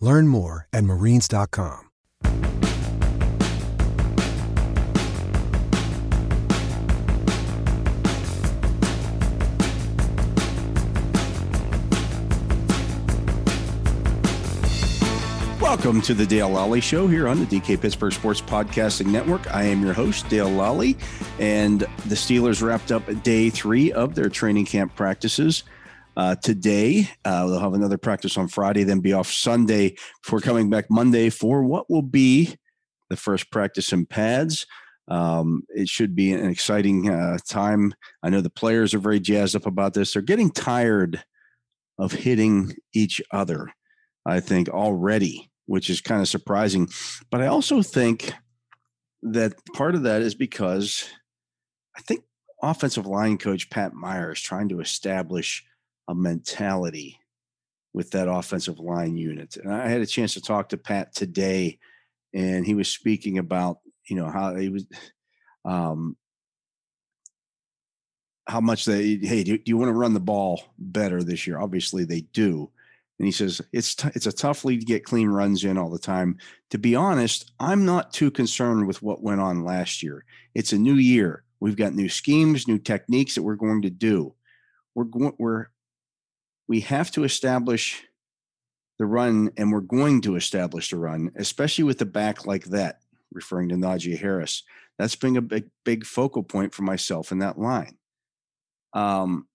Learn more at marines.com. Welcome to the Dale Lolley Show here on the DK Pittsburgh Sports Podcasting Network. I am your host, Dale Lolley, and the Steelers wrapped up day three of their training camp practices. Uh, today, uh, they'll have another practice on Friday, then be off Sunday before coming back Monday for what will be the first practice in pads. Um, it should be an exciting uh, time. I know the players are very jazzed up about this. They're getting tired of hitting each other, I think, already, which is kind of surprising. But I also think that part of that is because I think offensive line coach Pat Meyer is trying to establish a mentality with that offensive line unit. And I had a chance to talk to Pat today, and he was speaking about you know how he was um, how much they hey do, do you want to run the ball better this year? Obviously they do and he says it's t- it's a tough league to get clean runs in all the time. To be honest i'm not too concerned with what went on last year. It's a new year. We've got new schemes new techniques that we're going to do. We're going we're we have to establish the run and we're going to establish the run especially with the back like that referring to Najee Harris. That's been a big, big focal point for myself in that line. Um,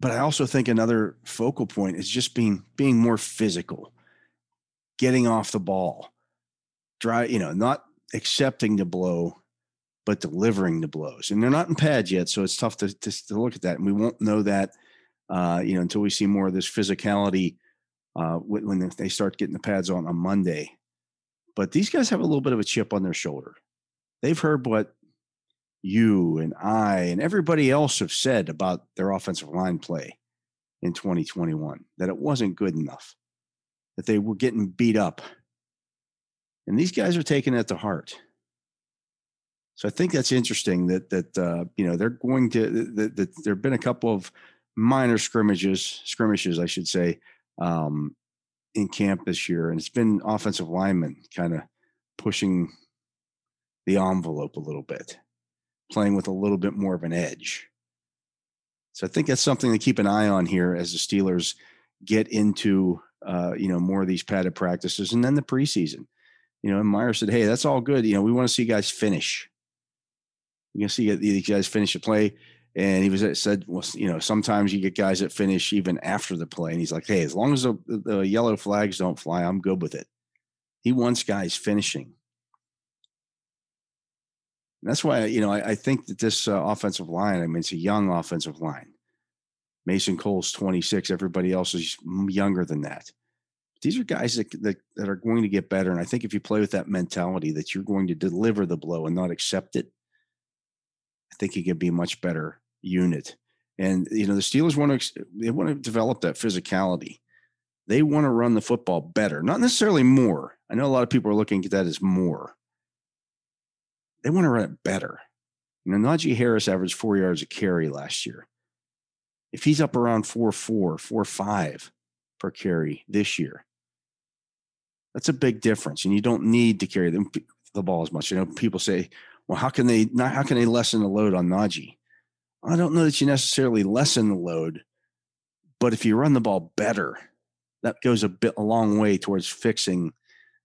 but I also think another focal point is just being being more physical, getting off the ball, dry, you know, not accepting the blow, but delivering the blows. And they're not in pads yet, so it's tough to to, to look at that. And we won't know that, uh, you know, until we see more of this physicality uh, when they start getting the pads on on Monday. But these guys have a little bit of a chip on their shoulder. They've heard what you and I and everybody else have said about their offensive line play in 2021 that it wasn't good enough, that they were getting beat up. And these guys are taking it to heart. So I think that's interesting that that uh, you know they're going to that, that there have been a couple of minor scrimmages skirmishes I should say um, in camp this year, and it's been offensive linemen kind of pushing the envelope a little bit, playing with a little bit more of an edge. So I think that's something to keep an eye on here as the Steelers get into uh, you know more of these padded practices and then the preseason. You know, and Meyer said, "Hey, that's all good. You know, we want to see guys finish. We to see these guys finish a play." And he was said, well, you know, sometimes you get guys that finish even after the play. And he's like, hey, as long as the, the yellow flags don't fly, I'm good with it. He wants guys finishing. And that's why, you know, I, I think that this uh, offensive line, I mean, it's a young offensive line. Mason Cole's 26. Everybody else is younger than that. These are guys that, that, that are going to get better. And I think if you play with that mentality that you're going to deliver the blow and not accept it, I think he can be much better unit. And you know, the Steelers want to they want to develop that physicality. They want to run the football better, not necessarily more. I know a lot of people are looking at that as more. They want to run it better. You know, Najee Harris averaged four yards a carry last year. If he's up around four four, four five per carry this year, that's a big difference. And you don't need to carry them the ball as much. You know, people say, well, how can they not how can they lessen the load on Najee? I don't know that you necessarily lessen the load, but if you run the ball better, that goes a bit a long way towards fixing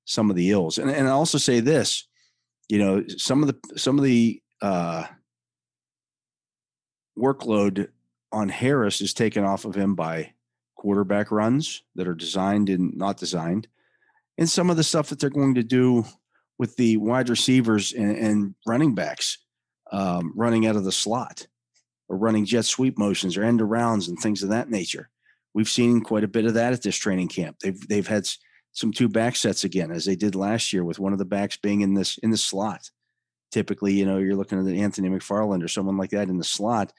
some of the ills. And and I also say this, you know, some of the some of the uh, workload on Harris is taken off of him by quarterback runs that are designed and not designed, and some of the stuff that they're going to do with the wide receivers and, and running backs um, running out of the slot or running jet sweep motions or end arounds and things of that nature. We've seen quite a bit of that at this training camp. They've they've had some two back sets again, as they did last year, with one of the backs being in this in the slot. Typically, you know, you're looking at Anthony McFarland or someone like that in the slot,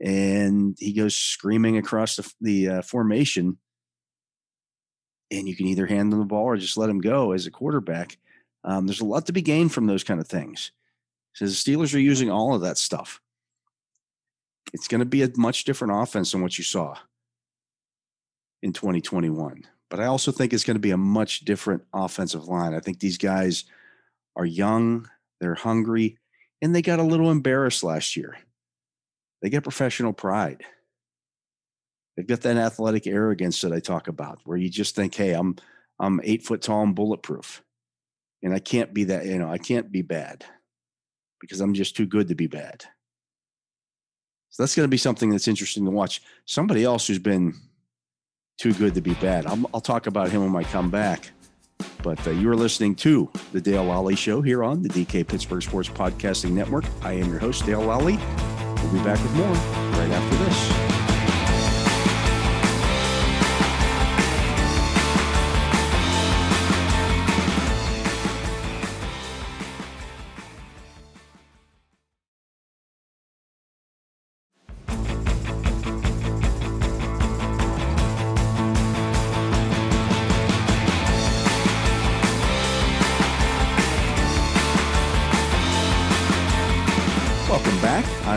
and he goes screaming across the, the uh, formation, and you can either hand them the ball or just let him go as a quarterback. Um, there's a lot to be gained from those kind of things. So the Steelers are using all of that stuff. It's going to be a much different offense than what you saw in 2021. But I also think it's going to be a much different offensive line. I think these guys are young, they're hungry, and they got a little embarrassed last year. They get professional pride. They've got that athletic arrogance that I talk about, where you just think, "Hey, I'm I'm eight foot tall and bulletproof, and I can't be that. You know, I can't be bad because I'm just too good to be bad." So that's going to be something that's interesting to watch. Somebody else who's been too good to be bad. I'll, I'll talk about him when I come back. But uh, you are listening to the Dale Lolley Show here on the DK Pittsburgh Sports Podcasting Network. I am your host, Dale Lolley. We'll be back with more right after this.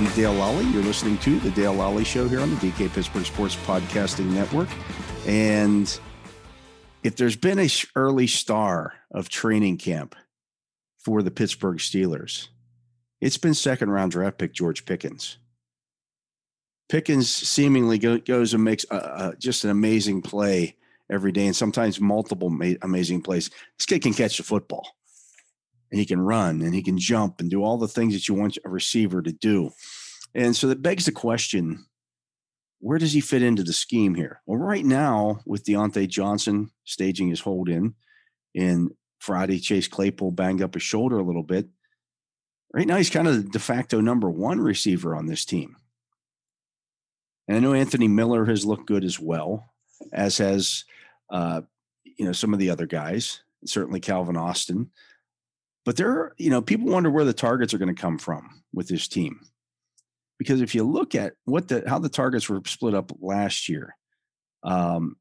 Dale Lolley. You're listening to the Dale Lolley Show here on the DK Pittsburgh Sports Podcasting Network. And if there's been a early star of training camp for the Pittsburgh Steelers, it's been second round draft pick George Pickens. Pickens seemingly goes and makes a, a, just an amazing play every day, and sometimes multiple ma- amazing plays. This kid can catch the football, and he can run, and he can jump, and do all the things that you want a receiver to do. And so that begs the question where does he fit into the scheme here? Well, right now, with Diontae Johnson staging his hold in, and Friday, Chase Claypool banged up his shoulder a little bit. Right now, he's kind of the de facto number one receiver on this team. And I know Anthony Miller has looked good as well, as has uh, you know some of the other guys, certainly Calvin Austin. But there, are, you know, people wonder where the targets are going to come from with this team because if you look at what the how the targets were split up last year, um,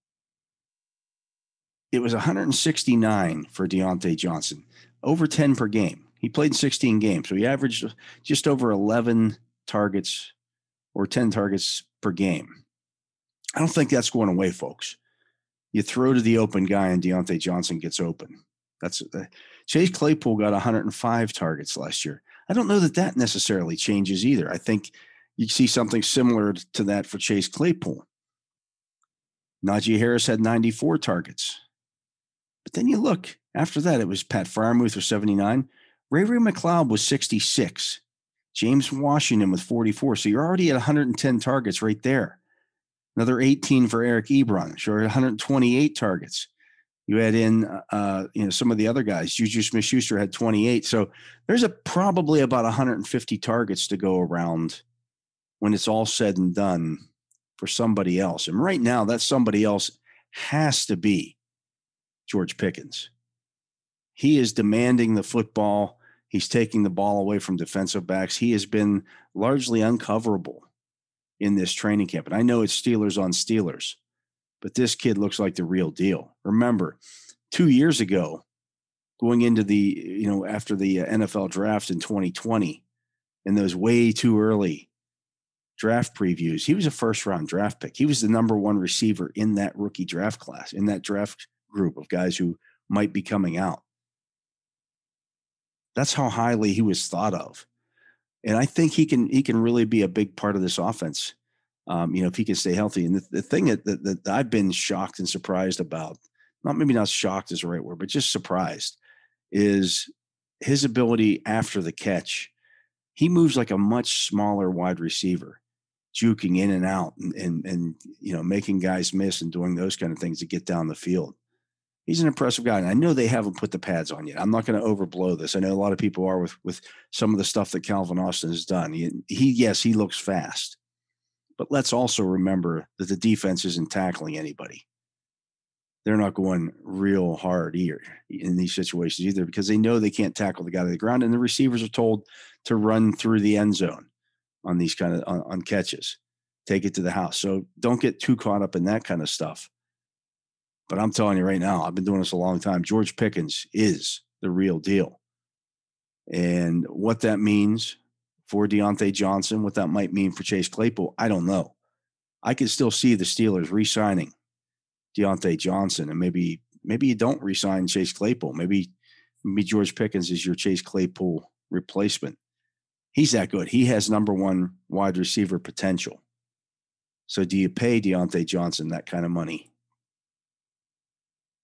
it was 169 for Diontae Johnson, over 10 per game. He played 16 games, so he averaged just over 11 targets or 10 targets per game. I don't think that's going away, folks. You throw to the open guy, and Diontae Johnson gets open. That's uh, Chase Claypool got 105 targets last year. I don't know that that necessarily changes either. I think you see something similar to that for Chase Claypool. Najee Harris had 94 targets. But then you look, after that, it was Pat Freiermuth with 79. Ray Ray McCloud was 66. James Washington with 44. So you're already at 110 targets right there. Another 18 for Eric Ebron. Sure, 128 targets. You add in, uh, you know, some of the other guys. Juju Smith-Schuster had 28. So there's a probably about 150 targets to go around when it's all said and done for somebody else. And right now, that somebody else has to be George Pickens. He is demanding the football. He's taking the ball away from defensive backs. He has been largely uncoverable in this training camp. And I know it's Steelers on Steelers but this kid looks like the real deal. Remember, two years ago, going into the, you know, after the uh, NFL draft in 2020, in those way too early draft previews, he was a first round draft pick. He was the number one receiver in that rookie draft class, in that draft group of guys who might be coming out. That's how highly he was thought of. And I think he can he can really be a big part of this offense um, you know, if he can stay healthy. And the, the thing that, that, that, I've been shocked and surprised about, not maybe not shocked is the right word, but just surprised, is his ability after the catch. He moves like a much smaller wide receiver, juking in and out and, and, and you know, making guys miss and doing those kind of things to get down the field. He's an impressive guy. And I know they haven't put the pads on yet. I'm not going to overblow this. I know a lot of people are with with some of the stuff that Calvin Austin has done. He, he yes, he looks fast. But let's also remember that the defense isn't tackling anybody they're not going real hard either in these situations either because they know they can't tackle the guy to the ground, and the receivers are told to run through the end zone on these kind of on, on catches, take it to the house. So don't get too caught up in that kind of stuff. But I'm telling you right now, I've been doing this a long time. George Pickens is the real deal. And what that means for Diontae Johnson, what that might mean for Chase Claypool, I don't know. I can still see the Steelers re signing Diontae Johnson, and maybe maybe you don't re-sign Chase Claypool. Maybe maybe George Pickens is your Chase Claypool replacement. He's that good. He has number one wide receiver potential. So do you pay Diontae Johnson that kind of money?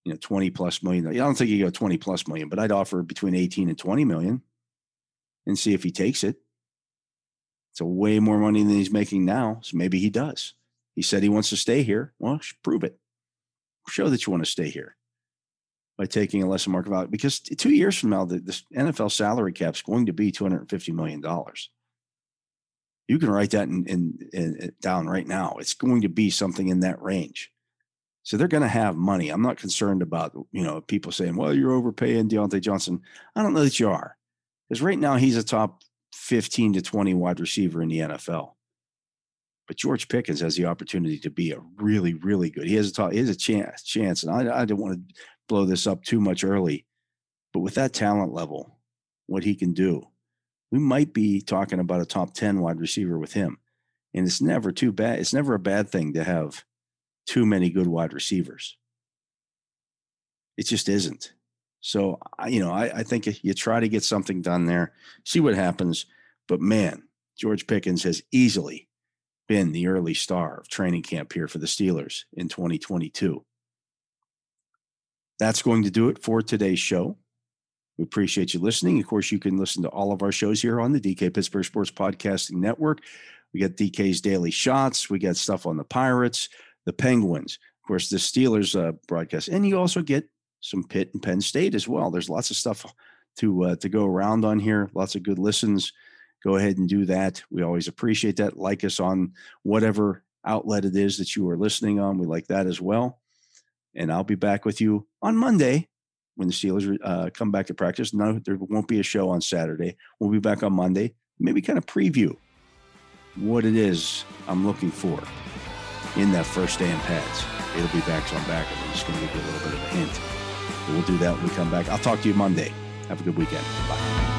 You know, 20 plus million. I don't think you go 20 plus million, but I'd offer between 18 and 20 million and see if he takes it. It's a way more money than he's making now. So maybe he does. He said he wants to stay here. Well, prove it show that you want to stay here by taking a lesser market value. Because two years from now, the, the NFL salary cap is going to be two hundred and fifty million dollars. You can write that in, in, in, down right now. It's going to be something in that range. So they're going to have money. I'm not concerned about you know people saying, "Well, you're overpaying Diontae Johnson." I don't know that you are, because right now he's a top 15 to 20 wide receiver in the NFL. But George Pickens has the opportunity to be a really, really good. He has a he has a chance, chance, and I, I don't want to blow this up too much early, but with that talent level, what he can do, we might be talking about a top 10 wide receiver with him. And it's never too bad. It's never a bad thing to have too many good wide receivers. It just isn't. So, you know, I, I think you try to get something done there, see what happens. But man, George Pickens has easily been the early star of training camp here for the Steelers in 2022. That's going to do it for today's show. We appreciate you listening. Of course, you can listen to all of our shows here on the DK Pittsburgh Sports Podcasting Network. We got DK's Daily Shots. We got stuff on the Pirates, the Penguins, of course, the Steelers uh, broadcast, and you also get some Pitt and Penn State as well. There's lots of stuff to uh, to go around on here. Lots of good listens go ahead and do that. We always appreciate that. Like us on whatever outlet it is that you are listening on. We like that as well. And I'll be back with you on Monday when the Steelers uh, come back to practice. No, there won't be a show on Saturday. We'll be back on Monday. Maybe kind of preview what it is I'm looking for in that first day in pads. It'll be back on back. I'm just going to give you a little bit of a hint. We'll do that when we come back. I'll talk to you Monday. Have a good weekend. Bye.